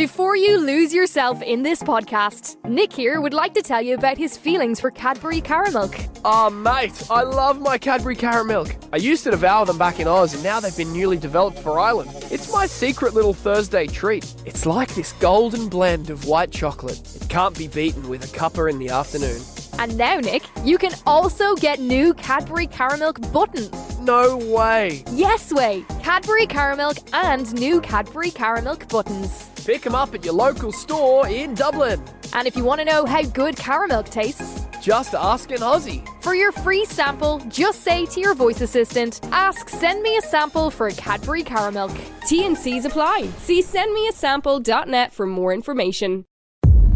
Before you lose yourself in this podcast, Nick here would like to tell you about his feelings for Cadbury Caramilk. Oh, mate, I love my Cadbury Caramilk. I used to devour them back in Oz, and now they've been newly developed for Ireland. It's my secret little Thursday treat. It's like this golden blend of white chocolate. It can't be beaten with a cuppa in the afternoon. And now, Nick, you can also get new Cadbury Caramilk buttons. No way. Yes way! Cadbury Caramilk and new Cadbury Caramilk buttons. Pick them up at your local store in Dublin. And if you want to know how good Caramilk tastes, Just ask an Aussie. for your free sample, just say to your voice assistant, ask send me a sample for Cadbury Caramilk. T and C's apply. See sendmeasample.net for more information.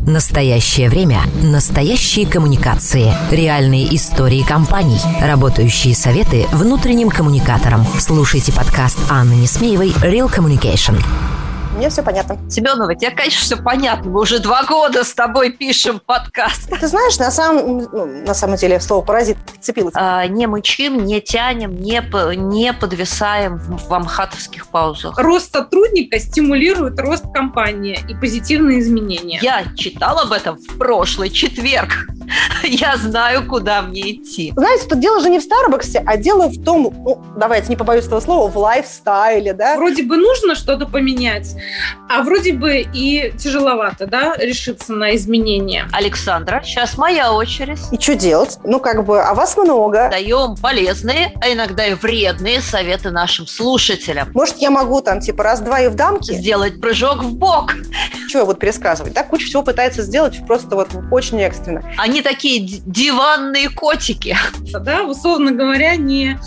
Настоящее время. Настоящие коммуникации. Реальные истории компаний. Работающие советы внутренним коммуникаторам. Слушайте подкаст Анны Несмеевой «Real Communication». Мне все понятно. Семенова, тебе, конечно, все понятно. Мы уже два года с тобой пишем подкаст. Ты знаешь, на самом, ну, на самом деле слово «паразит» прицепилось. А, не мычим, не тянем, не, не подвисаем в, в амхатовских паузах. Рост сотрудника стимулирует рост компании и позитивные изменения. Я читал об этом в прошлый четверг. Я знаю, куда мне идти. Знаете, тут дело же не в Старбаксе, а дело в том, ну, давайте не побоюсь этого слова, в лайфстайле, да? Вроде бы нужно что-то поменять, а вроде бы и тяжеловато, да, решиться на изменения. Александра, сейчас моя очередь. И что делать? Ну, как бы, а вас много. Даем полезные, а иногда и вредные советы нашим слушателям. Может, я могу там, типа, раз-два и в дамки? Сделать прыжок в бок. Что я буду пересказывать? Да, куча всего пытается сделать просто вот очень экстренно. Они такие диванные котики. Да, условно говоря, не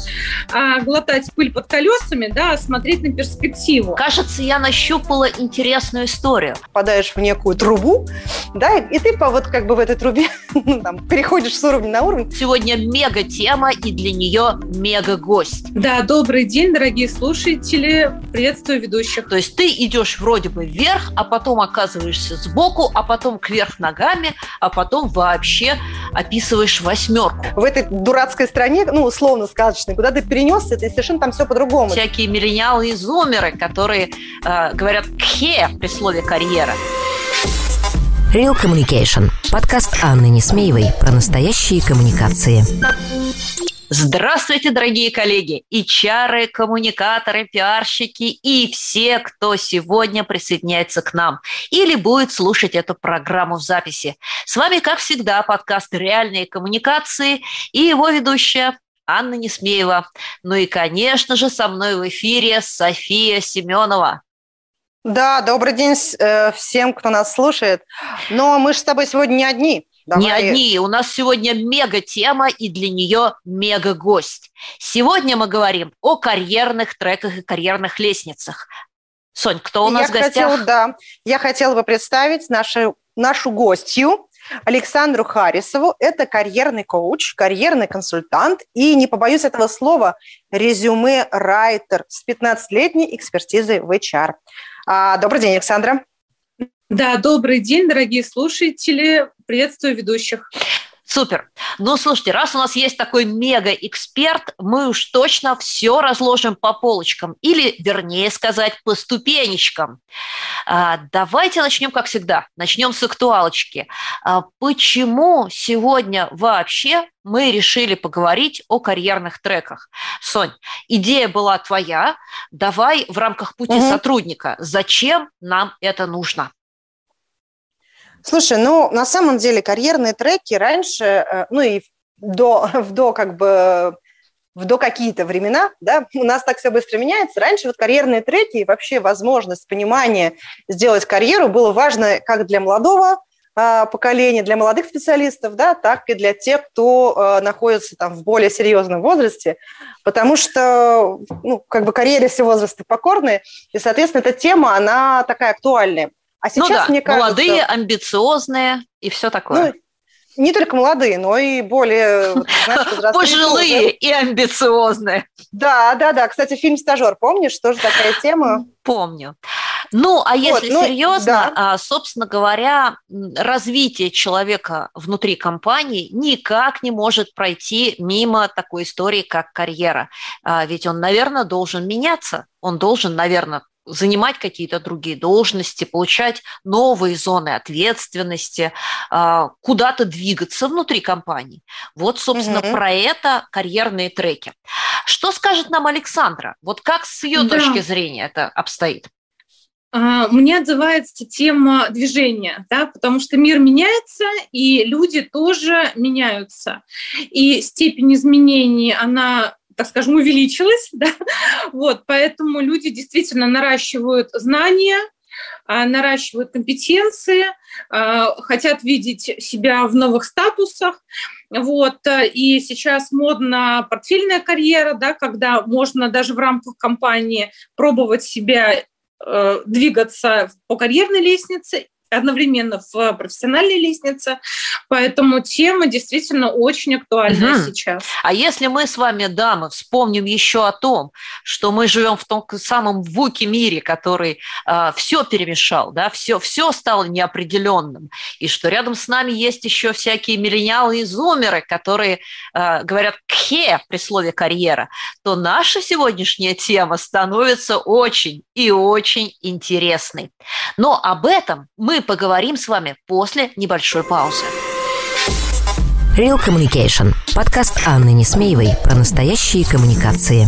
а, глотать пыль под колесами, да, а смотреть на перспективу. Кажется, я нащупала интересную историю. Попадаешь в некую трубу, да, и, и ты по вот как бы в этой трубе ну, там, переходишь с уровня на уровень. Сегодня мега тема и для нее мега гость. Да, добрый день, дорогие слушатели. Приветствую ведущих. То есть ты идешь вроде бы вверх, а потом оказываешься сбоку, а потом кверх ногами, а потом вообще описываешь восьмерку. В этой дурацкой стране, ну, условно сказочной, куда ты перенесся, и совершенно там все по-другому. Всякие миллениалы и зумеры, которые э, говорят «кхе» при слове «карьера». Real Communication. Подкаст Анны Несмеевой про настоящие коммуникации. Здравствуйте, дорогие коллеги, и чары, коммуникаторы, пиарщики и все, кто сегодня присоединяется к нам или будет слушать эту программу в записи. С вами, как всегда, подкаст «Реальные коммуникации» и его ведущая Анна Несмеева. Ну и, конечно же, со мной в эфире София Семенова. Да, добрый день э, всем, кто нас слушает. Но мы же с тобой сегодня не одни. Не Давай- одни. У нас сегодня мега-тема и для нее мега-гость. Сегодня мы говорим о карьерных треках и карьерных лестницах. Сонь, кто у нас я в гостях? Хотела, да, я хотела бы представить нашу, нашу гостью Александру Харисову. Это карьерный коуч, карьерный консультант и, не побоюсь этого слова, резюме-райтер с 15-летней экспертизой в HR. А, добрый день, Александра. Да, добрый день, дорогие слушатели. Приветствую ведущих. Супер. Ну, слушайте, раз у нас есть такой мега-эксперт, мы уж точно все разложим по полочкам. Или, вернее сказать, по ступенечкам. А, давайте начнем, как всегда. Начнем с актуалочки. А, почему сегодня вообще мы решили поговорить о карьерных треках? Сонь, идея была твоя. Давай в рамках пути Мгм. сотрудника. Зачем нам это нужно? Слушай, ну, на самом деле карьерные треки раньше, э, ну и до, в до как бы в до какие-то времена, да, у нас так все быстро меняется. Раньше вот карьерные треки и вообще возможность понимания сделать карьеру было важно как для молодого а, поколения, для молодых специалистов, да, так и для тех, кто а, находится там в более серьезном возрасте, потому что, ну, как бы карьере все возрасты покорны, и, соответственно, эта тема, она такая актуальная. А сейчас, ну да, мне кажется... молодые, амбициозные и все такое. Ну, не только молодые, но и более знаешь, Пожилые тоже. и амбициозные. Да, да, да. Кстати, фильм «Стажер», помнишь? Тоже такая тема. Помню. Ну, а если ну, серьезно, да. а, собственно говоря, развитие человека внутри компании никак не может пройти мимо такой истории, как карьера. А, Ведь он, наверное, должен меняться. Он должен, наверное, занимать какие-то другие должности, получать новые зоны ответственности, а, куда-то двигаться внутри компании. Вот, собственно, угу. про это карьерные треки. Что скажет нам Александра? Вот как с ее да. точки зрения это обстоит? А, мне отзывается тема движения, да, потому что мир меняется, и люди тоже меняются. И степень изменений, она так скажем, увеличилась, да? вот, поэтому люди действительно наращивают знания, а, наращивают компетенции, а, хотят видеть себя в новых статусах. Вот. И сейчас модна портфельная карьера, да, когда можно даже в рамках компании пробовать себя э, двигаться по карьерной лестнице одновременно в профессиональной лестнице. Поэтому тема действительно очень актуальна угу. сейчас. А если мы с вами, дамы, вспомним еще о том, что мы живем в том самом вуке мире, который э, а, все перемешал, да, все, все стало неопределенным, и что рядом с нами есть еще всякие миллениалы и зумеры, которые э, говорят «кхе» при слове «карьера», то наша сегодняшняя тема становится очень и очень интересной. Но об этом мы поговорим с вами после небольшой паузы. Real Communication. Подкаст Анны Несмеевой про настоящие коммуникации.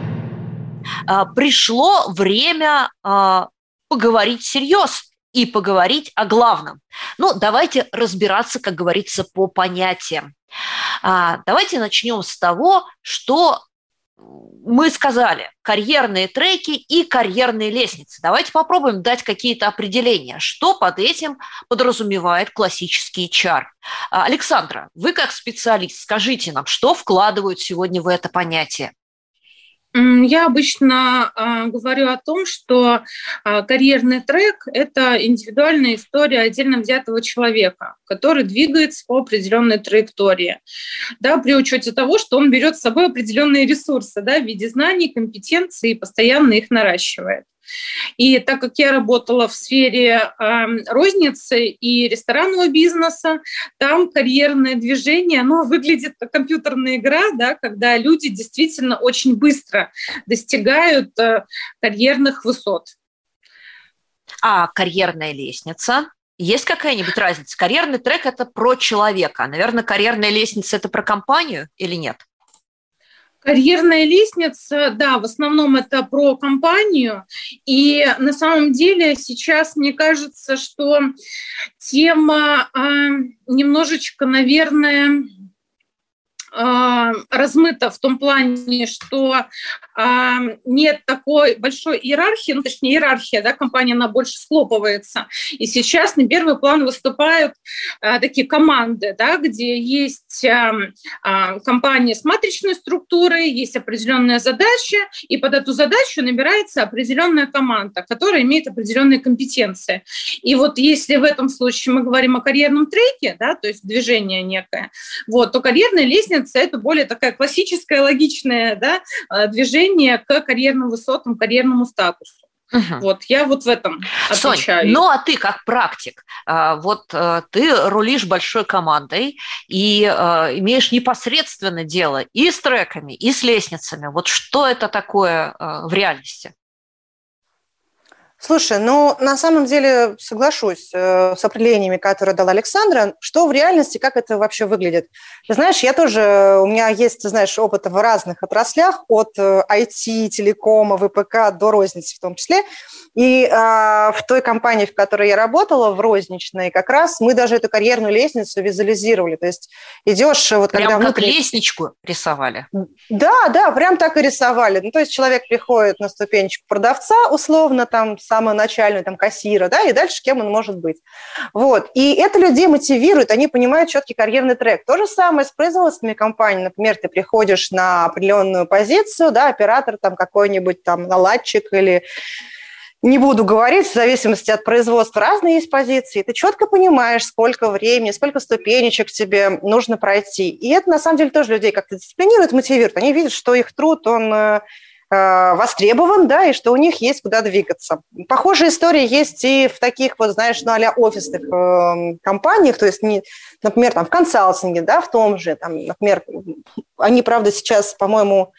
А, пришло время а, поговорить всерьез и поговорить о главном. Ну, давайте разбираться, как говорится, по понятиям. А, давайте начнем с того, что мы сказали карьерные треки и карьерные лестницы. Давайте попробуем дать какие-то определения, что под этим подразумевает классический HR. Александра, вы как специалист, скажите нам, что вкладывают сегодня в это понятие? Я обычно э, говорю о том, что э, карьерный трек – это индивидуальная история отдельно взятого человека, который двигается по определенной траектории, да, при учете того, что он берет с собой определенные ресурсы да, в виде знаний, компетенций и постоянно их наращивает. И так как я работала в сфере э, розницы и ресторанного бизнеса, там карьерное движение, оно выглядит как компьютерная игра, да, когда люди действительно очень быстро достигают э, карьерных высот. А карьерная лестница? Есть какая-нибудь разница? Карьерный трек – это про человека. Наверное, карьерная лестница – это про компанию или нет? Карьерная лестница, да, в основном это про компанию. И на самом деле сейчас мне кажется, что тема э, немножечко, наверное, а, размыто в том плане, что а, нет такой большой иерархии, ну, точнее, иерархия, да, компания, она больше схлопывается. И сейчас на первый план выступают а, такие команды, да, где есть компания с матричной структурой, есть определенная задача, и под эту задачу набирается определенная команда, которая имеет определенные компетенции. И вот если в этом случае мы говорим о карьерном треке, да, то есть движение некое, вот, то карьерная лестница лестница – это более такая классическое, логичное да, э, движение к карьерным высотам, карьерному статусу. Угу. Вот я вот в этом отвечаю. Сонь, ну а ты как практик, э, вот э, ты рулишь большой командой и имеешь непосредственно дело и с треками, и с лестницами. Вот что это такое в реальности? Слушай, ну, на самом деле соглашусь э, с определениями, которые дала Александра. Что в реальности, как это вообще выглядит? Ты знаешь, я тоже, у меня есть, ты знаешь, опыт в разных отраслях, от IT, э, телекома, ВПК до розницы в том числе. И э, в той компании, в которой я работала, в розничной, как раз мы даже эту карьерную лестницу визуализировали. То есть идешь... Вот, прям когда как внутри... лестничку рисовали? Да, да, прям так и рисовали. Ну, то есть человек приходит на ступенечку продавца, условно, там, с самого начального, там, кассира, да, и дальше кем он может быть. Вот. И это людей мотивирует, они понимают четкий карьерный трек. То же самое с производственными компаниями. Например, ты приходишь на определенную позицию, да, оператор там какой-нибудь там наладчик или не буду говорить, в зависимости от производства разные есть позиции. Ты четко понимаешь, сколько времени, сколько ступенечек тебе нужно пройти. И это, на самом деле, тоже людей как-то дисциплинирует, мотивирует. Они видят, что их труд, он э, востребован, да, и что у них есть куда двигаться. Похожая история есть и в таких вот, знаешь, ну, а офисных э, компаниях, то есть, не, например, там в консалтинге, да, в том же, там, например, они, правда, сейчас, по-моему,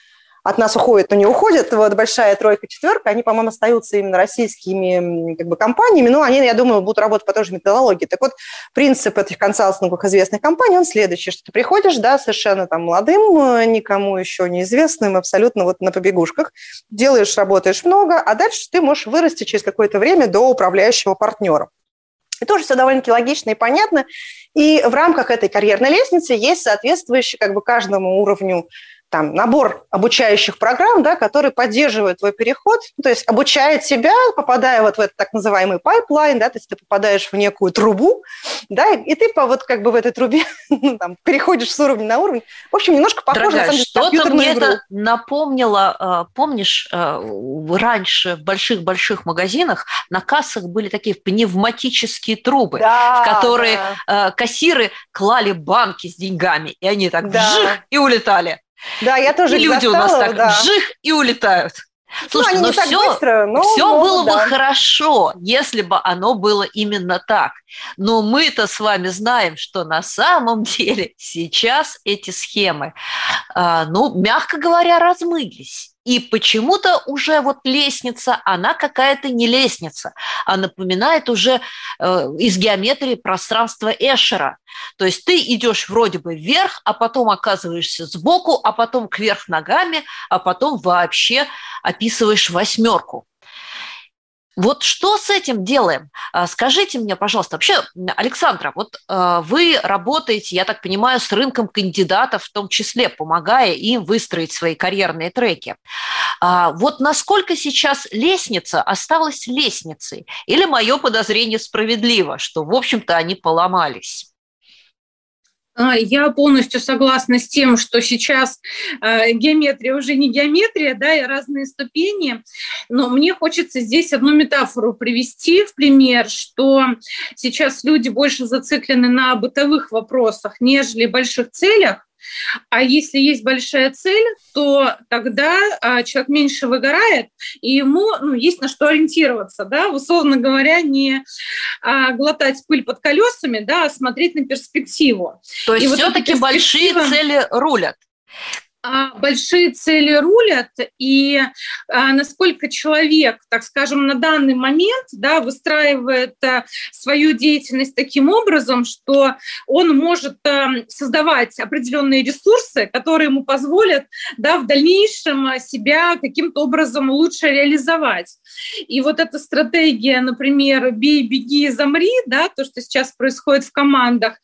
от нас уходят, но не уходят. Вот большая тройка, четверка, они, по-моему, остаются именно российскими как бы, компаниями, но они, я думаю, будут работать по той же методологии. Так вот, принцип этих консалтинговых известных компаний, он следующий, что ты приходишь, да, совершенно там молодым, никому еще неизвестным, абсолютно вот на побегушках, делаешь, работаешь много, а дальше ты можешь вырасти через какое-то время до управляющего партнера. И тоже все довольно-таки логично и понятно. И в рамках этой карьерной лестницы есть соответствующий как бы каждому уровню там, набор обучающих программ, да, которые поддерживают твой переход, то есть обучает тебя, попадая вот в этот так называемый pipeline, да, то есть ты попадаешь в некую трубу, да, и ты по, вот как бы в этой трубе ну, там, переходишь с уровня на уровень. В общем, немножко похоже Дорогая, на что-то мне игру. это напомнило, а, помнишь, а, раньше в больших-больших магазинах на кассах были такие пневматические трубы, да, в которые да. кассиры клали банки с деньгами, и они так да. вжих и улетали. Да, я тоже и люди застала, у нас так да. жих и улетают. Слушайте, ну, но все, быстро, но, все но, было да. бы хорошо, если бы оно было именно так. Но мы-то с вами знаем, что на самом деле сейчас эти схемы, а, ну, мягко говоря, размылись. И почему-то уже вот лестница, она какая-то не лестница, а напоминает уже э, из геометрии пространства Эшера. То есть ты идешь вроде бы вверх, а потом оказываешься сбоку, а потом кверх ногами, а потом вообще описываешь восьмерку. Вот что с этим делаем? А, скажите мне, пожалуйста, вообще, Александра, вот а, вы работаете, я так понимаю, с рынком кандидатов, в том числе помогая им выстроить свои карьерные треки. А, вот насколько сейчас лестница осталась лестницей? Или мое подозрение справедливо, что, в общем-то, они поломались? А, я полностью согласна с тем, что сейчас э, геометрия уже не геометрия, да, и разные ступени. Но мне хочется здесь одну метафору привести в пример, что сейчас люди больше зациклены на бытовых вопросах, нежели больших целях. А если есть большая цель, то тогда а, человек меньше выгорает, и ему ну, есть на что ориентироваться, да, условно говоря, не а, глотать пыль под колесами, да, а смотреть на перспективу. То есть все-таки вот перспектива... большие цели рулят. А, большие цели рулят, и а, насколько человек, так скажем, на данный момент да, выстраивает а, свою деятельность таким образом, что он может создавать определенные ресурсы, которые ему позволят да, в дальнейшем себя каким-то образом лучше реализовать. И вот эта стратегия, например, «бей, беги, замри», да, то, что сейчас происходит в командах,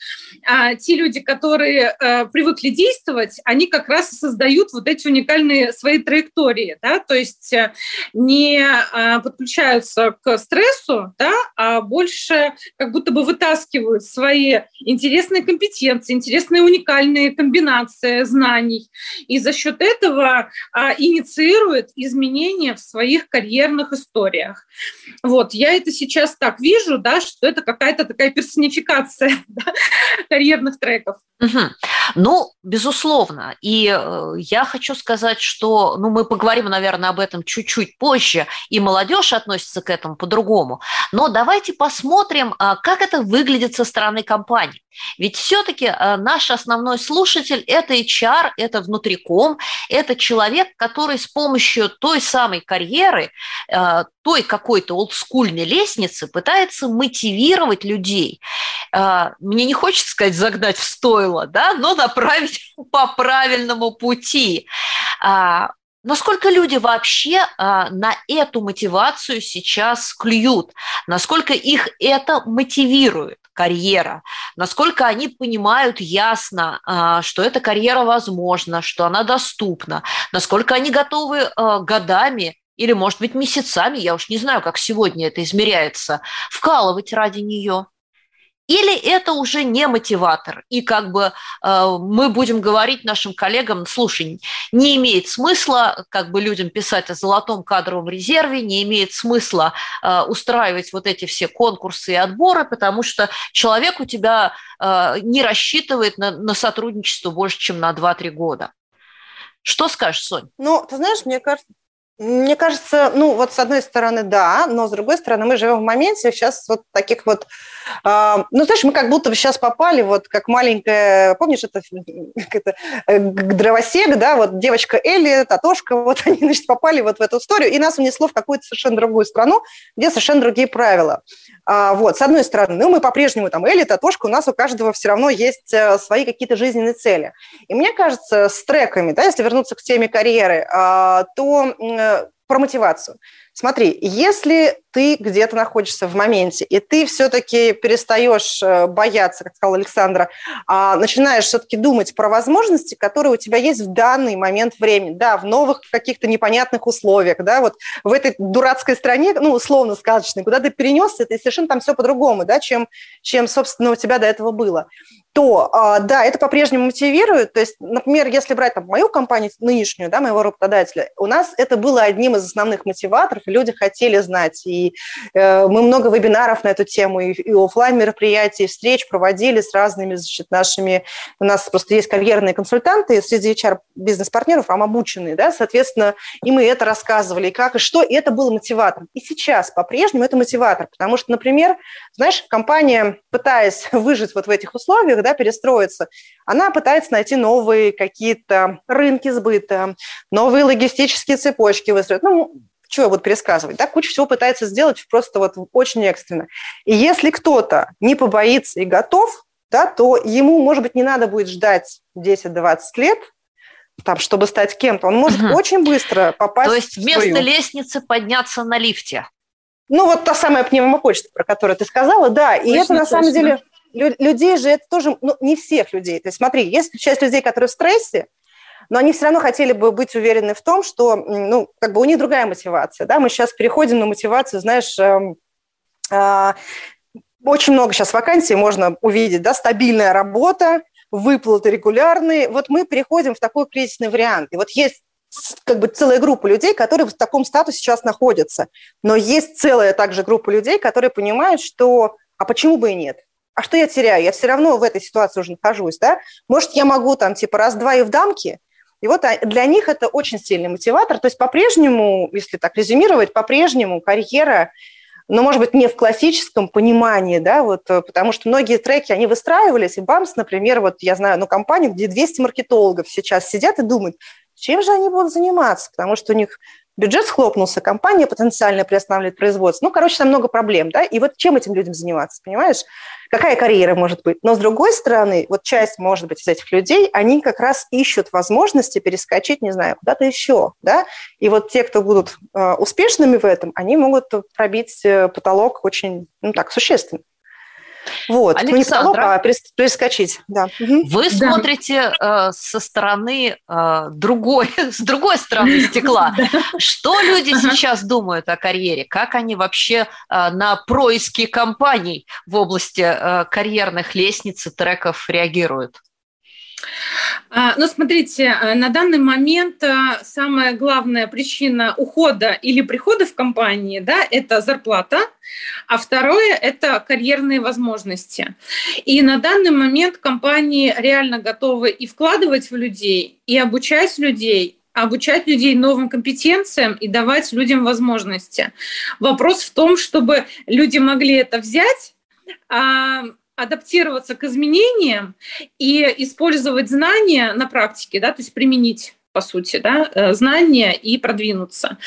те люди, которые привыкли действовать, они как раз и создают вот эти уникальные свои траектории, да, то есть э, не а, подключаются к стрессу, да, а больше как будто бы вытаскивают свои интересные компетенции, интересные уникальные комбинации знаний, и за счет этого а, инициируют изменения в своих карьерных историях. Вот, я это сейчас так вижу, да, что это какая-то такая персонификация да, карьерных треков. Угу. Ну, безусловно. И э, я хочу сказать, что, ну, мы поговорим, наверное, об этом чуть-чуть позже, и молодежь относится к этому по-другому. Но давайте посмотрим, а, как это выглядит со стороны компании. Ведь все-таки э, наш основной слушатель – это HR, это внутриком, это человек, который с помощью той самой карьеры, э, той какой-то олдскульной лестницы пытается мотивировать людей. Мне не хочется сказать загнать в стойло, да, но направить по правильному пути. А, насколько люди вообще а, на эту мотивацию сейчас клюют? Насколько их это мотивирует? Карьера, насколько они понимают ясно, а, что эта карьера возможна, что она доступна, насколько они готовы годами или, может быть, месяцами, я уж не знаю, как сегодня это измеряется, вкалывать ради нее. Или это уже не мотиватор, и как бы э, мы будем говорить нашим коллегам, слушай, не имеет смысла как бы людям писать о золотом кадровом резерве, не имеет смысла э, устраивать вот эти все конкурсы и отборы, потому что человек у тебя э, не рассчитывает на, на сотрудничество больше, чем на 2-3 года. Что скажешь, Сонь? Ну, ты знаешь, мне кажется, мне кажется, ну вот с одной стороны, да, но с другой стороны, мы живем в моменте сейчас вот таких вот, э, ну знаешь, мы как будто бы сейчас попали вот как маленькая, помнишь, это, это э, дровосек, да, вот девочка Элли, Татошка, вот они, значит, попали вот в эту историю, и нас унесло в какую-то совершенно другую страну, где совершенно другие правила. А, вот, с одной стороны, ну мы по-прежнему там Элли, Татошка, у нас у каждого все равно есть э, свои какие-то жизненные цели. И мне кажется, с треками, да, если вернуться к теме карьеры, а, то про мотивацию. Смотри, если ты где-то находишься в моменте, и ты все-таки перестаешь э, бояться, как сказала Александра, а начинаешь все-таки думать про возможности, которые у тебя есть в данный момент времени, да, в новых каких-то непонятных условиях, да, вот в этой дурацкой стране, ну, условно сказочной, куда ты перенесся, ты совершенно там все по-другому, да, чем, чем, собственно, у тебя до этого было то а, да, это по-прежнему мотивирует. То есть, например, если брать там, мою компанию нынешнюю, да, моего работодателя, у нас это было одним из основных мотиваторов, люди хотели знать. И э, мы много вебинаров на эту тему, и, и офлайн мероприятий, встреч проводили с разными значит, нашими... У нас просто есть карьерные консультанты среди HR-бизнес-партнеров, там обученные, да, соответственно, и мы это рассказывали, и как, и что, и это было мотиватором. И сейчас по-прежнему это мотиватор, потому что, например, знаешь, компания, пытаясь выжить вот в этих условиях, да, перестроиться, она пытается найти новые какие-то рынки сбыта, новые логистические цепочки выстроить. Ну, что я буду пересказывать, да, куча всего пытается сделать просто вот очень экстренно. И если кто-то не побоится и готов, да, то ему, может быть, не надо будет ждать 10-20 лет, там, чтобы стать кем-то. Он может угу. очень быстро попасть То есть вместо свою... лестницы подняться на лифте. Ну, вот та самая пневмопочта, про которую ты сказала, да. И точно, это на точно. самом деле людей же это тоже, ну, не всех людей. То есть смотри, есть часть людей, которые в стрессе, но они все равно хотели бы быть уверены в том, что, ну, как бы у них другая мотивация, да, мы сейчас переходим на мотивацию, знаешь, э, э, очень много сейчас вакансий можно увидеть, да, стабильная работа, выплаты регулярные, вот мы переходим в такой кризисный вариант. И вот есть как бы целая группа людей, которые в таком статусе сейчас находятся. Но есть целая также группа людей, которые понимают, что а почему бы и нет? а что я теряю? Я все равно в этой ситуации уже нахожусь, да? Может, я могу там типа раз-два и в дамке? И вот а, для них это очень сильный мотиватор. То есть по-прежнему, если так резюмировать, по-прежнему карьера, но, может быть, не в классическом понимании, да, вот, э, потому что многие треки, они выстраивались, и БАМС, например, вот я знаю, ну, компанию, где 200 маркетологов сейчас сидят и думают, чем же они будут заниматься, потому что у них бюджет схлопнулся, компания потенциально приостанавливает производство. Ну, короче, там много проблем, да, и вот чем этим людям заниматься, понимаешь? Какая карьера может быть? Но, с другой стороны, вот часть, может быть, из этих людей, они как раз ищут возможности перескочить, не знаю, куда-то еще, да, и вот те, кто будут э, успешными в этом, они могут пробить э, потолок очень, ну, так, существенно. Вот, Александра, ну, не а перескочить. Да. Вы да. смотрите э, со стороны э, другой, с другой стороны стекла. Что люди сейчас думают о карьере? Как они вообще э, на происки компаний в области э, карьерных лестниц и треков реагируют? А, ну, смотрите, э, на данный момент э, самая главная причина ухода или прихода в компании, да, это зарплата, а второе – это карьерные возможности. И на данный момент компании реально готовы и вкладывать в людей, и обучать людей, обучать людей новым компетенциям и давать людям возможности. Вопрос в том, чтобы люди могли это взять, а, адаптироваться к изменениям и использовать знания на практике, да, то есть применить по сути, да, э, знания и продвинуться.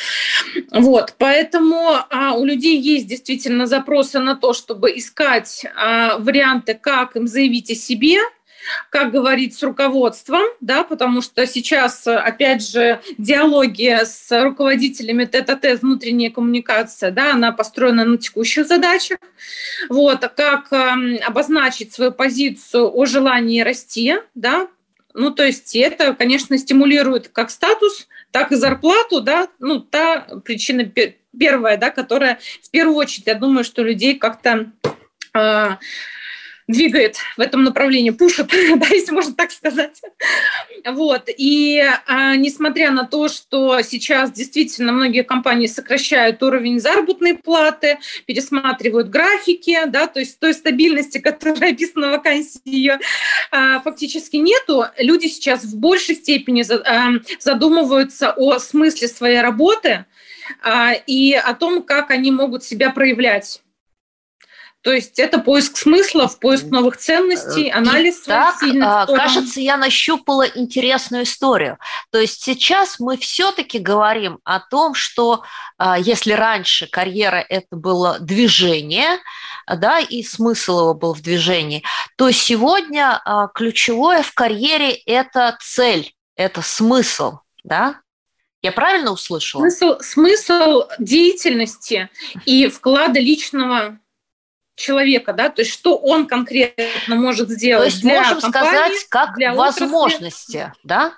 Вот, поэтому а, у людей есть действительно запросы на то, чтобы искать а, варианты, как им заявить о себе, как говорить с руководством, да, потому что сейчас, опять же, диалоги с руководителями тет-а-тет, внутренняя коммуникация, да, она построена на текущих задачах. Вот, как э, обозначить свою позицию о желании расти, да, Ну, то есть это, конечно, стимулирует как статус, так и зарплату, да, ну, та причина первая, да, которая в первую очередь, я думаю, что людей как-то э, двигает в этом направлении, пушит, да, если можно так сказать. Вот. И а, несмотря на то, что сейчас действительно многие компании сокращают уровень заработной платы, пересматривают графики, да, то есть той стабильности, которая описана в вакансии, ее а, фактически нету, люди сейчас в большей степени за, а, задумываются о смысле своей работы а, и о том, как они могут себя проявлять. То есть это поиск смыслов, поиск новых ценностей, э, анализ так, своих сильных а, сторон. Кажется, я нащупала интересную историю. То есть сейчас мы все-таки говорим о том, что а, если раньше карьера это было движение, да, и смысл его был в движении, то сегодня ключевое в карьере это цель, это смысл, да? Я правильно услышала? Смысл, смысл деятельности и вклада личного человека, да, то есть что он конкретно может сделать. То есть для можем компании, сказать, как для возможности, отрасли. да?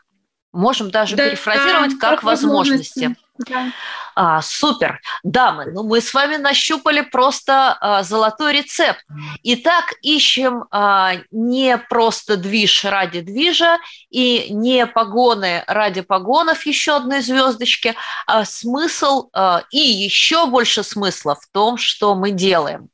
Можем даже да, перефразировать как, как возможности. Да. А, супер. Дамы, ну мы с вами нащупали просто а, золотой рецепт. Итак, ищем а, не просто движ ради движа и не погоны ради погонов еще одной звездочки, а смысл а, и еще больше смысла в том, что мы делаем.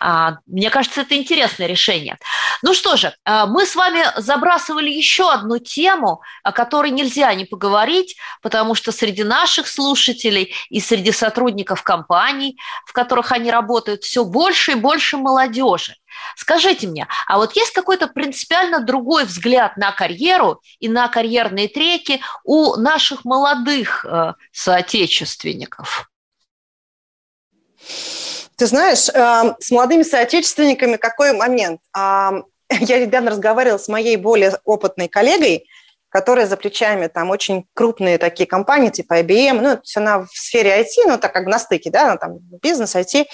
А, мне кажется, это интересное решение. Ну что же, а, мы с вами забрасывали еще одну тему, о которой нельзя не поговорить, потому что среди наших слушателей и среди сотрудников компаний, в которых они работают, все больше и больше молодежи. Скажите мне, а вот есть какой-то принципиально другой взгляд на карьеру и на карьерные треки у наших молодых э, соотечественников? Ты знаешь, э, с молодыми соотечественниками какой момент? Я недавно разговаривала с моей более опытной коллегой, которая за плечами там очень крупные такие компании, типа IBM, ну, то есть она в сфере IT, ну, так как на стыке, да, она там бизнес, IT.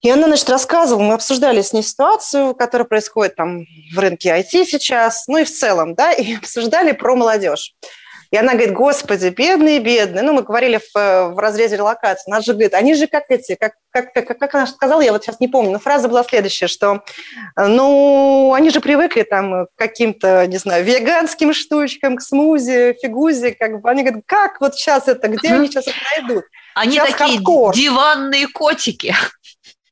И она, значит, рассказывала, мы обсуждали с ней ситуацию, которая происходит там в рынке IT сейчас, ну и в целом, да, и обсуждали про молодежь. И она говорит, господи, бедные, бедные. Ну, мы говорили в, в разрезе релокации. Она же говорит, они же как эти, как, как, как, как она сказала, я вот сейчас не помню, но фраза была следующая, что, ну, они же привыкли там к каким-то, не знаю, веганским штучкам, к смузи, фигузе, как бы. Они говорят, как вот сейчас это, где они сейчас это найдут? Они сейчас такие хардкор. диванные котики.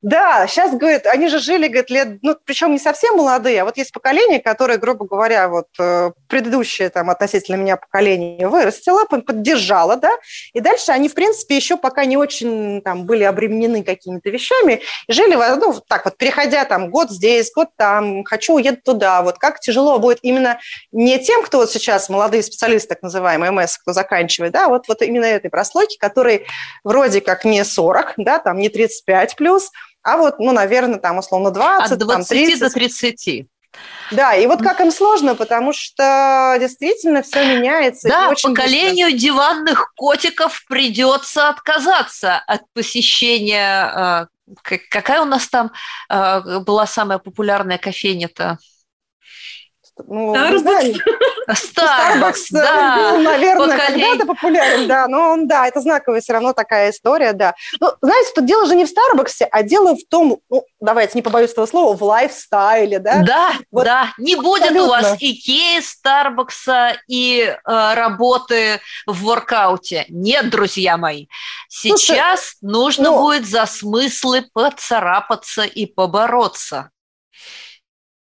Да, сейчас, говорит, они же жили, говорит, лет, ну, причем не совсем молодые, а вот есть поколение, которое, грубо говоря, вот э, предыдущее там относительно меня поколение вырастило, поддержало, да, и дальше они, в принципе, еще пока не очень там были обременены какими-то вещами, жили, ну, так вот, переходя там год здесь, год там, хочу, уеду туда, вот как тяжело будет именно не тем, кто вот сейчас, молодые специалисты, так называемые МС, кто заканчивает, да, вот, вот именно этой прослойки, которые вроде как не 40, да, там не 35 плюс, а вот, ну, наверное, там условно 20, От 20 там, 30. до 30. Да, и вот как им сложно, потому что действительно все меняется. Да, очень поколению быстро. диванных котиков придется отказаться от посещения. Э, какая у нас там э, была самая популярная кофейня-то? Ну, Starbucks. Starbucks, да. Был, наверное, когда-то популярен, да, но он, да, это знаковая все равно такая история, да. Ну, знаете, тут дело же не в Старбаксе, а дело в том, ну, давайте, не побоюсь этого слова, в лайфстайле, да? Да, вот да, не будет у вас Икеи, Старбакса и э, работы в воркауте. Нет, друзья мои. Сейчас Слушай, нужно ну, будет за смыслы поцарапаться и побороться.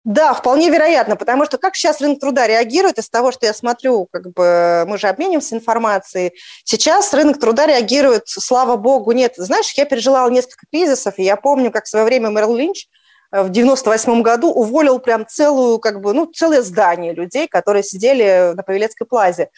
Да, вполне вероятно, потому что как сейчас рынок труда реагирует из того, что я смотрю, как бы мы же обмениваемся информацией. Сейчас рынок труда реагирует, слава богу, нет. Знаешь, я пережила несколько кризисов, и я помню, как в свое время Мэрил Линч э, в 98 году уволил прям целую, как бы, ну, целое здание людей, которые сидели на Павелецкой плазе.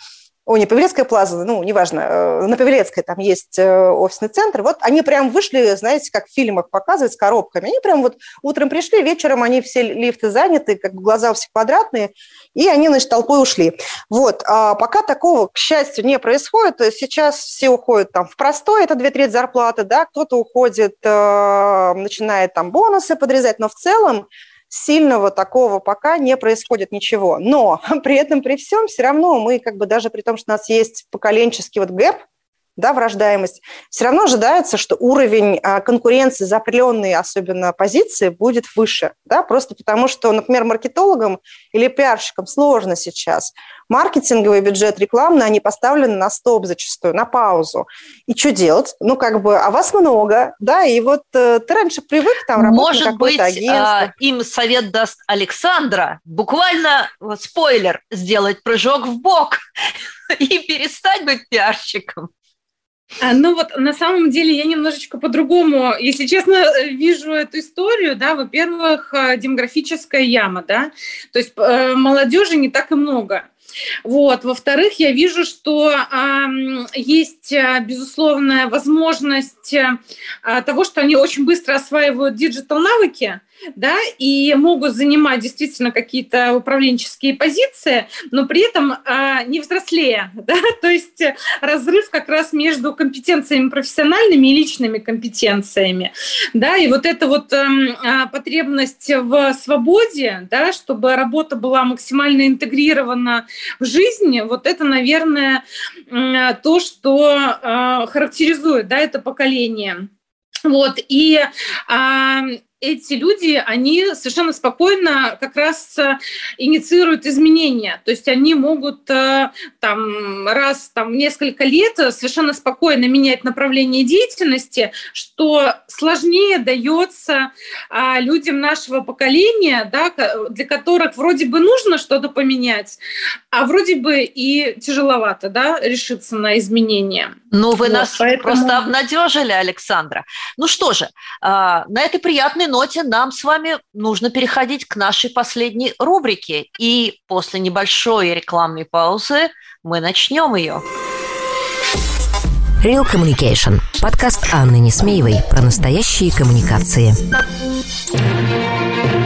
О, не Павелецкая плаза, ну, неважно, э, на Павелецкой там есть э, офисный центр. Вот они прям вышли, знаете, как в фильмах показывают, с коробками. Они прям вот утром пришли, вечером они все лифты заняты, как бы глаза у всех квадратные, и они, значит, толпой ушли. Вот, а пока такого, к счастью, не происходит. Сейчас все уходят там в простой, это две трети зарплаты, да, кто-то уходит, э, начинает там бонусы подрезать, но в целом сильного такого пока не происходит ничего. Но при этом, при всем, все равно мы как бы даже при том, что у нас есть поколенческий вот гэп, да, враждаемость, все равно ожидается, что уровень а, конкуренции за определенные, особенно позиции, будет выше, да, просто потому что, например, маркетологам или пиарщикам сложно сейчас. Маркетинговый бюджет рекламный, они поставлены на стоп зачастую, на паузу. И что делать? Ну, как бы, а вас много, да, и вот э, ты раньше привык там работать Может быть, а, им совет даст Александра, буквально, вот, спойлер, сделать прыжок в бок и перестать быть пиарщиком. А, ну вот на самом деле я немножечко по-другому, если честно, вижу эту историю, да, во-первых, э, демографическая яма, да, то есть э, молодежи не так и много. Вот. Во-вторых, я вижу, что э, есть безусловная возможность э, того, что они очень быстро осваивают digital навыки, да, и могут занимать действительно какие-то управленческие позиции, но при этом а, не взрослее, да, то есть разрыв как раз между компетенциями профессиональными и личными компетенциями, да, и вот эта вот а, потребность в свободе, да, чтобы работа была максимально интегрирована в жизнь, вот это, наверное, то, что а, характеризует, да, это поколение. Вот, и а, эти люди, они совершенно спокойно как раз э, инициируют изменения. То есть они могут э, там, раз там, несколько лет совершенно спокойно менять направление деятельности, что сложнее дается а, людям нашего поколения, да, для которых вроде бы нужно что-то поменять, а вроде бы и тяжеловато да, решиться на изменения. Ну, вы вот, нас поэтому... просто обнадежили, Александра. Ну что же, а, на этой приятной ноте нам с вами нужно переходить к нашей последней рубрике. И после небольшой рекламной паузы мы начнем ее. Real Communication. Подкаст Анны Несмеевой про настоящие коммуникации.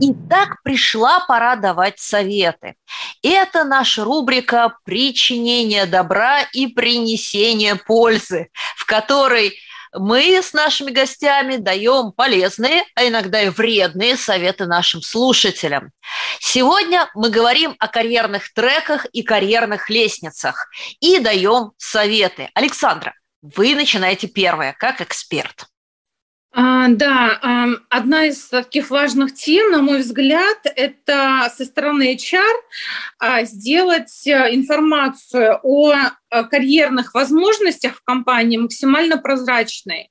И так пришла пора давать советы. Это наша рубрика «Причинение добра и принесение пользы», в которой мы с нашими гостями даем полезные, а иногда и вредные советы нашим слушателям. Сегодня мы говорим о карьерных треках и карьерных лестницах и даем советы. Александра, вы начинаете первое, как эксперт. А, да, одна из таких важных тем, на мой взгляд, это со стороны HR а, сделать э, информацию о карьерных возможностях в компании максимально прозрачной.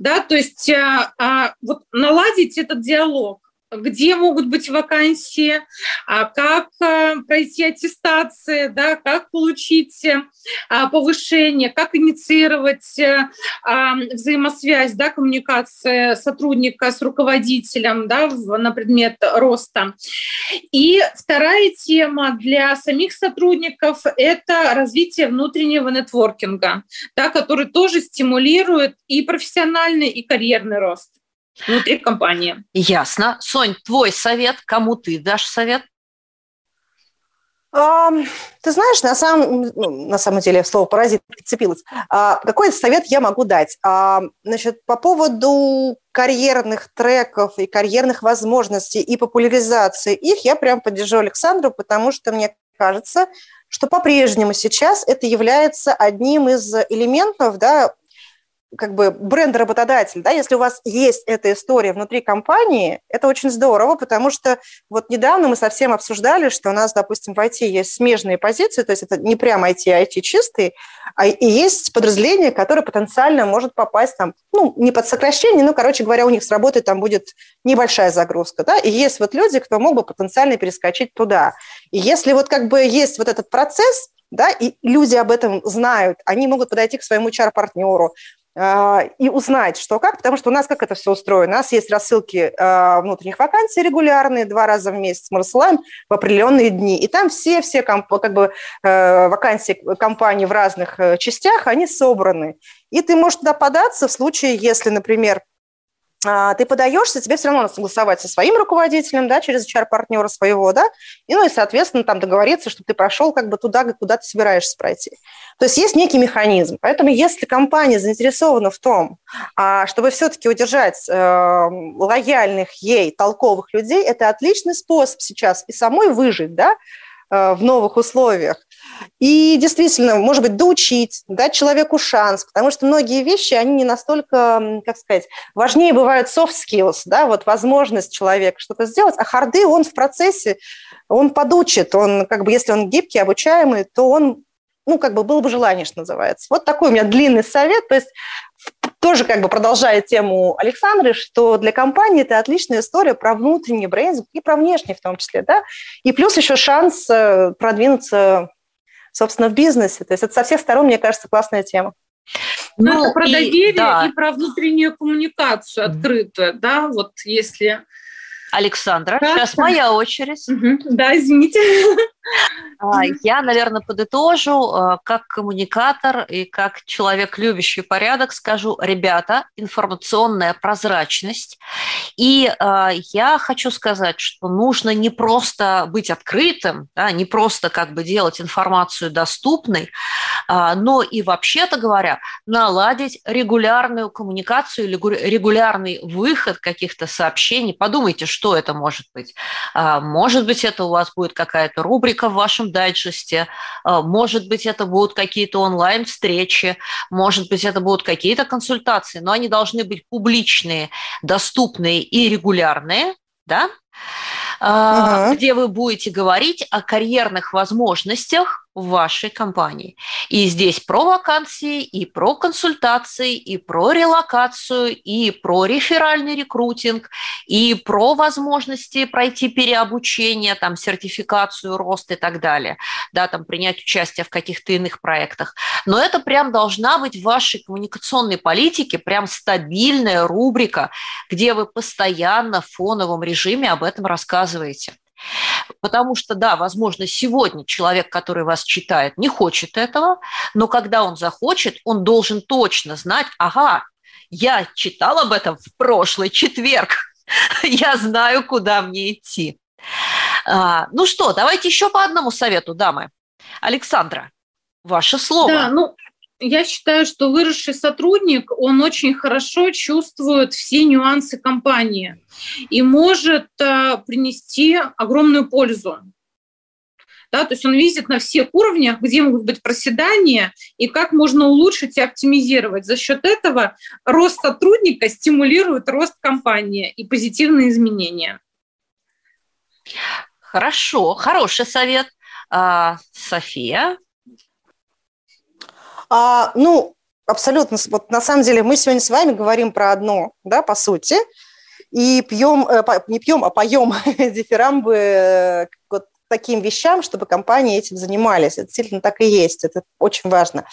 Да, то есть э, а, вот наладить этот диалог где могут быть вакансии, а как э, пройти аттестации, да, как получить э, повышение, как инициировать э, взаимосвязь, да, коммуникация сотрудника с руководителем да, на предмет роста. И вторая тема для самих сотрудников – это развитие внутреннего нетворкинга, да, который тоже стимулирует и профессиональный, и карьерный рост внутри компании. Ясно. Сонь, твой совет, кому ты дашь совет? Ты знаешь, на самом, ну, на самом деле слово «паразит» прицепилось. А, какой совет я могу дать? А, значит, по поводу карьерных треков и карьерных возможностей и популяризации их, я прям поддержу Александру, потому что мне кажется, что по-прежнему сейчас это является одним из элементов да, как бы бренд-работодатель, да, если у вас есть эта история внутри компании, это очень здорово, потому что вот недавно мы совсем обсуждали, что у нас, допустим, в IT есть смежные позиции, то есть это не прям IT, а IT чистый, а и есть подразделение, которое потенциально может попасть там, ну, не под сокращение, но, короче говоря, у них с работы там будет небольшая загрузка, да, и есть вот люди, кто мог бы потенциально перескочить туда. И если вот как бы есть вот этот процесс, да, и люди об этом знают, они могут подойти к своему HR-партнеру, а, и узнать, что как, потому что у нас как это все устроено. У нас есть рассылки а, внутренних вакансий регулярные, два раза в месяц мы рассылаем в определенные дни. И там все-все как бы, э, вакансии компании в разных э, частях, они собраны. И ты можешь туда податься в случае, если, например, а, ты подаешься, тебе все равно надо согласовать со своим руководителем, да, через HR-партнера своего, да, и, ну и, соответственно, там договориться, чтобы ты прошел как бы туда, куда ты собираешься пройти. То есть есть некий механизм. Поэтому если компания заинтересована в том, а, чтобы все-таки удержать э, лояльных ей, толковых людей, это отличный способ сейчас и самой выжить, да, э, в новых условиях. И действительно, может быть, доучить, дать человеку шанс, потому что многие вещи, они не настолько, как сказать, важнее бывают soft skills, да, вот возможность человека что-то сделать, а харды он в процессе, он подучит, он, как бы, если он гибкий, обучаемый, то он ну, как бы было бы желание, что называется. Вот такой у меня длинный совет. То есть тоже как бы продолжая тему Александры, что для компании это отличная история про внутренний брендинг и про внешний в том числе, да, и плюс еще шанс э, продвинуться собственно, в бизнесе. То есть это со всех сторон, мне кажется, классная тема. Ну, ну это про и, доверие да. и про внутреннюю коммуникацию открытую, да, вот если Александра, да, сейчас моя очередь. Да, извините. А, я, наверное, подытожу, а, как коммуникатор и как человек, любящий порядок, скажу, ребята, информационная прозрачность. И а, я хочу сказать, что нужно не просто быть открытым, да, не просто как бы делать информацию доступной, но и, вообще-то говоря, наладить регулярную коммуникацию или регулярный выход каких-то сообщений. Подумайте, что это может быть. Может быть, это у вас будет какая-то рубрика в вашем дайджесте, может быть, это будут какие-то онлайн-встречи, может быть, это будут какие-то консультации, но они должны быть публичные, доступные и регулярные, да, угу. где вы будете говорить о карьерных возможностях в вашей компании. И здесь про вакансии, и про консультации, и про релокацию, и про реферальный рекрутинг, и про возможности пройти переобучение, там, сертификацию, рост и так далее, да, там, принять участие в каких-то иных проектах. Но это прям должна быть в вашей коммуникационной политике прям стабильная рубрика, где вы постоянно в фоновом режиме об этом рассказываете. Потому что, да, возможно, сегодня человек, который вас читает, не хочет этого, но когда он захочет, он должен точно знать, ага, я читал об этом в прошлый четверг, я знаю, куда мне идти. А, ну что, давайте еще по одному совету, дамы. Александра, ваше слово. Да, ну, я считаю, что выросший сотрудник, он очень хорошо чувствует все нюансы компании и может э, принести огромную пользу. Да, то есть он видит на всех уровнях, где могут быть проседания и как можно улучшить и оптимизировать. За счет этого рост сотрудника стимулирует рост компании и позитивные изменения. Хорошо, хороший совет. А, София, а, ну, абсолютно. Вот на самом деле мы сегодня с вами говорим про одно, да, по сути, и пьем, э, не пьем, а поем дифирамбы э, вот таким вещам, чтобы компании этим занимались. Это действительно так и есть, это очень важно.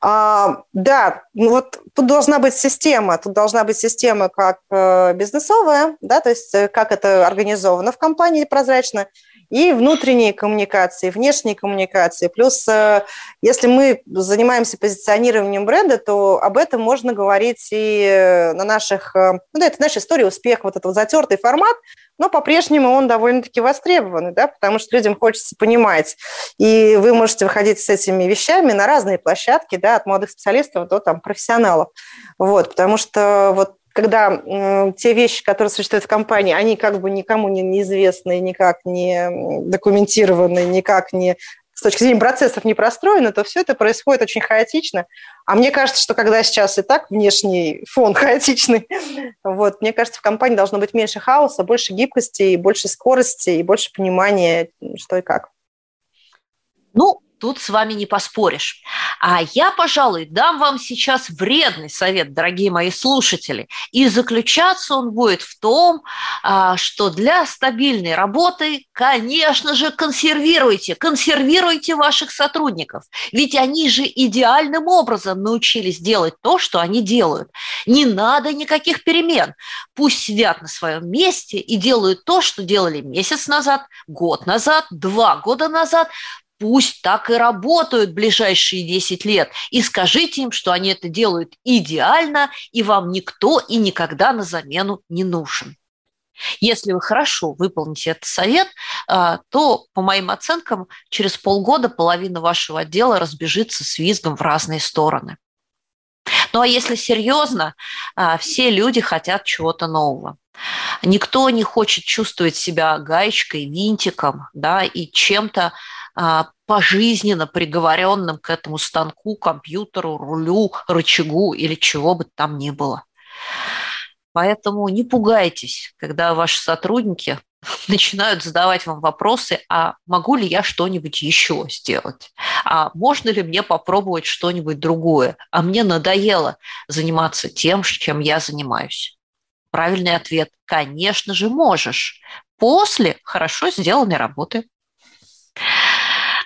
А, да, ну вот тут должна быть система, тут должна быть система как э, бизнесовая, да, то есть как это организовано в компании прозрачно, и внутренние коммуникации, внешние коммуникации. Плюс, э, если мы занимаемся позиционированием бренда, то об этом можно говорить и э, на наших... Э, ну да, это наша история успеха, вот этот затертый формат, но по-прежнему он довольно-таки востребованный, да, потому что людям хочется понимать. И вы можете выходить с этими вещами на разные площадки, да, от молодых специалистов до там, профессионалов. Вот, потому что вот когда э, те вещи, которые существуют в компании, они как бы никому не неизвестны, никак не документированы, никак не с точки зрения процессов не простроены, то все это происходит очень хаотично. А мне кажется, что когда сейчас и так внешний фон хаотичный, вот, мне кажется, в компании должно быть меньше хаоса, больше гибкости, больше скорости, и больше понимания, что и как. Ну, тут с вами не поспоришь. А я, пожалуй, дам вам сейчас вредный совет, дорогие мои слушатели. И заключаться он будет в том, а, что для стабильной работы, конечно же, консервируйте, консервируйте ваших сотрудников. Ведь они же идеальным образом научились делать то, что они делают. Не надо никаких перемен. Пусть сидят на своем месте и делают то, что делали месяц назад, год назад, два года назад, пусть так и работают ближайшие 10 лет. И скажите им, что они это делают идеально, и вам никто и никогда на замену не нужен. Если вы хорошо выполните этот совет, а, то, по моим оценкам, через полгода половина вашего отдела разбежится с визгом в разные стороны. Ну а если серьезно, а, все люди хотят чего-то нового. Никто не хочет чувствовать себя гаечкой, винтиком, да, и чем-то пожизненно приговоренным к этому станку, компьютеру, рулю, рычагу или чего бы там ни было. Поэтому не пугайтесь, когда ваши сотрудники начинают задавать вам вопросы, а могу ли я что-нибудь еще сделать? А можно ли мне попробовать что-нибудь другое? А мне надоело заниматься тем, чем я занимаюсь. Правильный ответ – конечно же, можешь. После хорошо сделанной работы.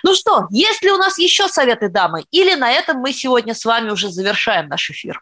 Ну что, есть ли у нас еще советы дамы? Или на этом мы сегодня с вами уже завершаем наш эфир?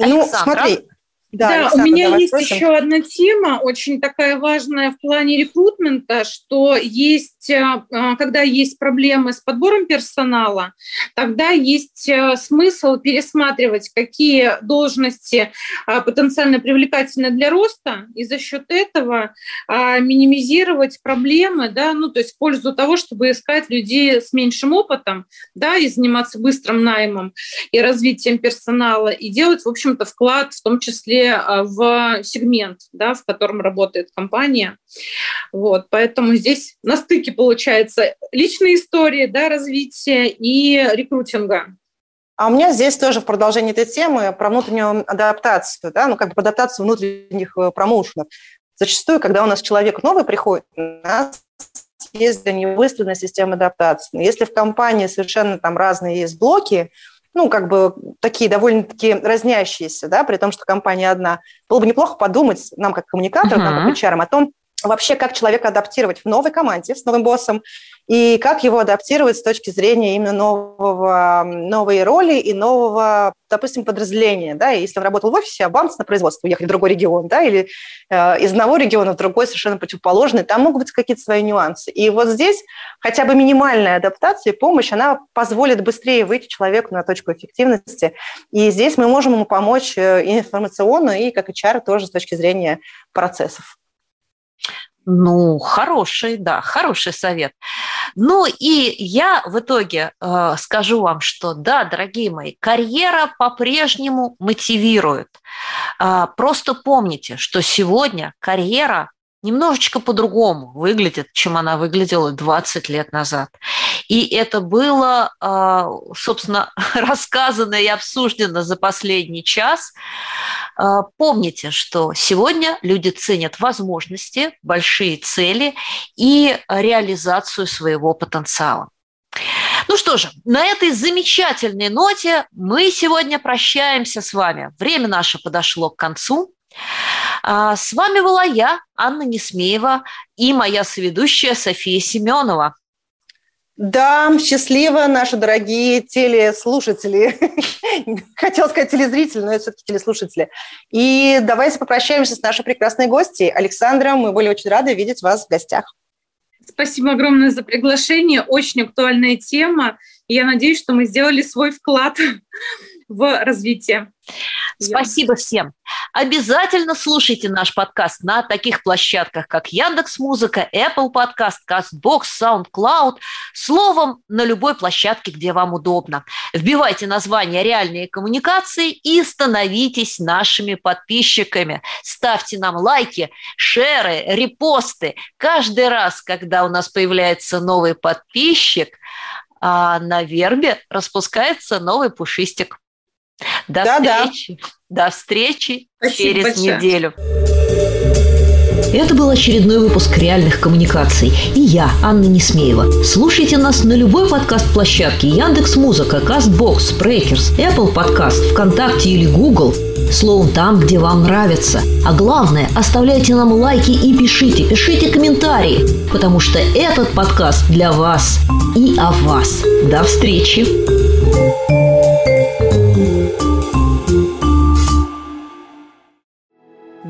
Ну, смотри, да, да у меня есть спросим. еще одна тема, очень такая важная в плане рекрутмента, что есть, э, э, когда есть проблемы с подбором персонала, тогда есть э, смысл пересматривать, какие должности потенциально привлекательны для роста, и за счет этого минимизировать проблемы, да, ну, то есть в пользу того, чтобы искать людей с меньшим опытом, да, и заниматься быстрым наймом и развитием персонала, и делать, в общем-то, вклад в том числе Э, в сегмент, да, в котором работает компания. Вот, поэтому здесь на стыке получается личные истории, да, развития и рекрутинга. А у меня здесь тоже в продолжении этой темы про внутреннюю адаптацию, да, ну как бы адаптацию внутренних э, промоушенов. Зачастую, когда у нас человек новый приходит, у нас есть для него выстроенная система адаптации. Но если в компании совершенно там разные есть блоки, ну, как бы такие довольно-таки разнящиеся, да, при том, что компания одна. Было бы неплохо подумать нам, как коммуникаторам, uh-huh. нам, как HR, о том, вообще, как человека адаптировать в новой команде с новым боссом, и как его адаптировать с точки зрения именно нового, новой роли и нового, допустим, подразделения. Да? если он работал в офисе, а бамс на производство уехали в другой регион, да, или э, из одного региона в другой совершенно противоположный, там могут быть какие-то свои нюансы. И вот здесь хотя бы минимальная адаптация и помощь, она позволит быстрее выйти человеку на точку эффективности. И здесь мы можем ему помочь э, и информационно, и как HR тоже с точки зрения процессов. Ну, хороший, да, хороший совет. Ну и я в итоге э, скажу вам, что да, дорогие мои, карьера по-прежнему мотивирует. Э, просто помните, что сегодня карьера немножечко по-другому выглядит, чем она выглядела 20 лет назад. И это было, а, собственно, рассказано и обсуждено за последний час. А, помните, что сегодня люди ценят возможности, большие цели и реализацию своего потенциала. Ну что же, на этой замечательной ноте мы сегодня прощаемся с вами. Время наше подошло к концу. А, с вами была я, Анна Несмеева, и моя соведущая София Семенова. Да, счастливо, наши дорогие телеслушатели. Хотел сказать телезрители, но это все-таки телеслушатели. И давайте попрощаемся с нашей прекрасной гостьей. Александра, мы были очень рады видеть вас в гостях. Спасибо огромное за приглашение. Очень актуальная тема. И я надеюсь, что мы сделали свой вклад в развитие. Спасибо всем. Обязательно слушайте наш подкаст на таких площадках, как Яндекс Музыка, Apple Podcast, CastBox, SoundCloud. Словом, на любой площадке, где вам удобно. Вбивайте название «Реальные коммуникации» и становитесь нашими подписчиками. Ставьте нам лайки, шеры, репосты. Каждый раз, когда у нас появляется новый подписчик, а на вербе распускается новый пушистик. До да, встречи. Да. До встречи Спасибо через большое. неделю. Это был очередной выпуск «Реальных коммуникаций». И я, Анна Несмеева. Слушайте нас на любой подкаст-площадке Яндекс Музыка, Кастбокс, Breakers, Apple Podcast, ВКонтакте или Google. Словом, там, где вам нравится. А главное, оставляйте нам лайки и пишите, пишите комментарии, потому что этот подкаст для вас и о вас. До встречи!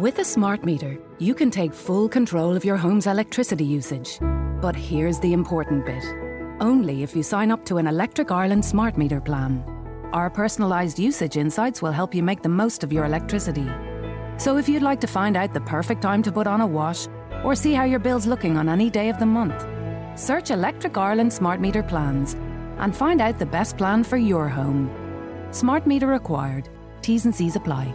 With a smart meter, you can take full control of your home's electricity usage. But here's the important bit only if you sign up to an Electric Ireland smart meter plan. Our personalised usage insights will help you make the most of your electricity. So if you'd like to find out the perfect time to put on a wash or see how your bill's looking on any day of the month, search Electric Ireland smart meter plans and find out the best plan for your home. Smart meter required. T's and C's apply.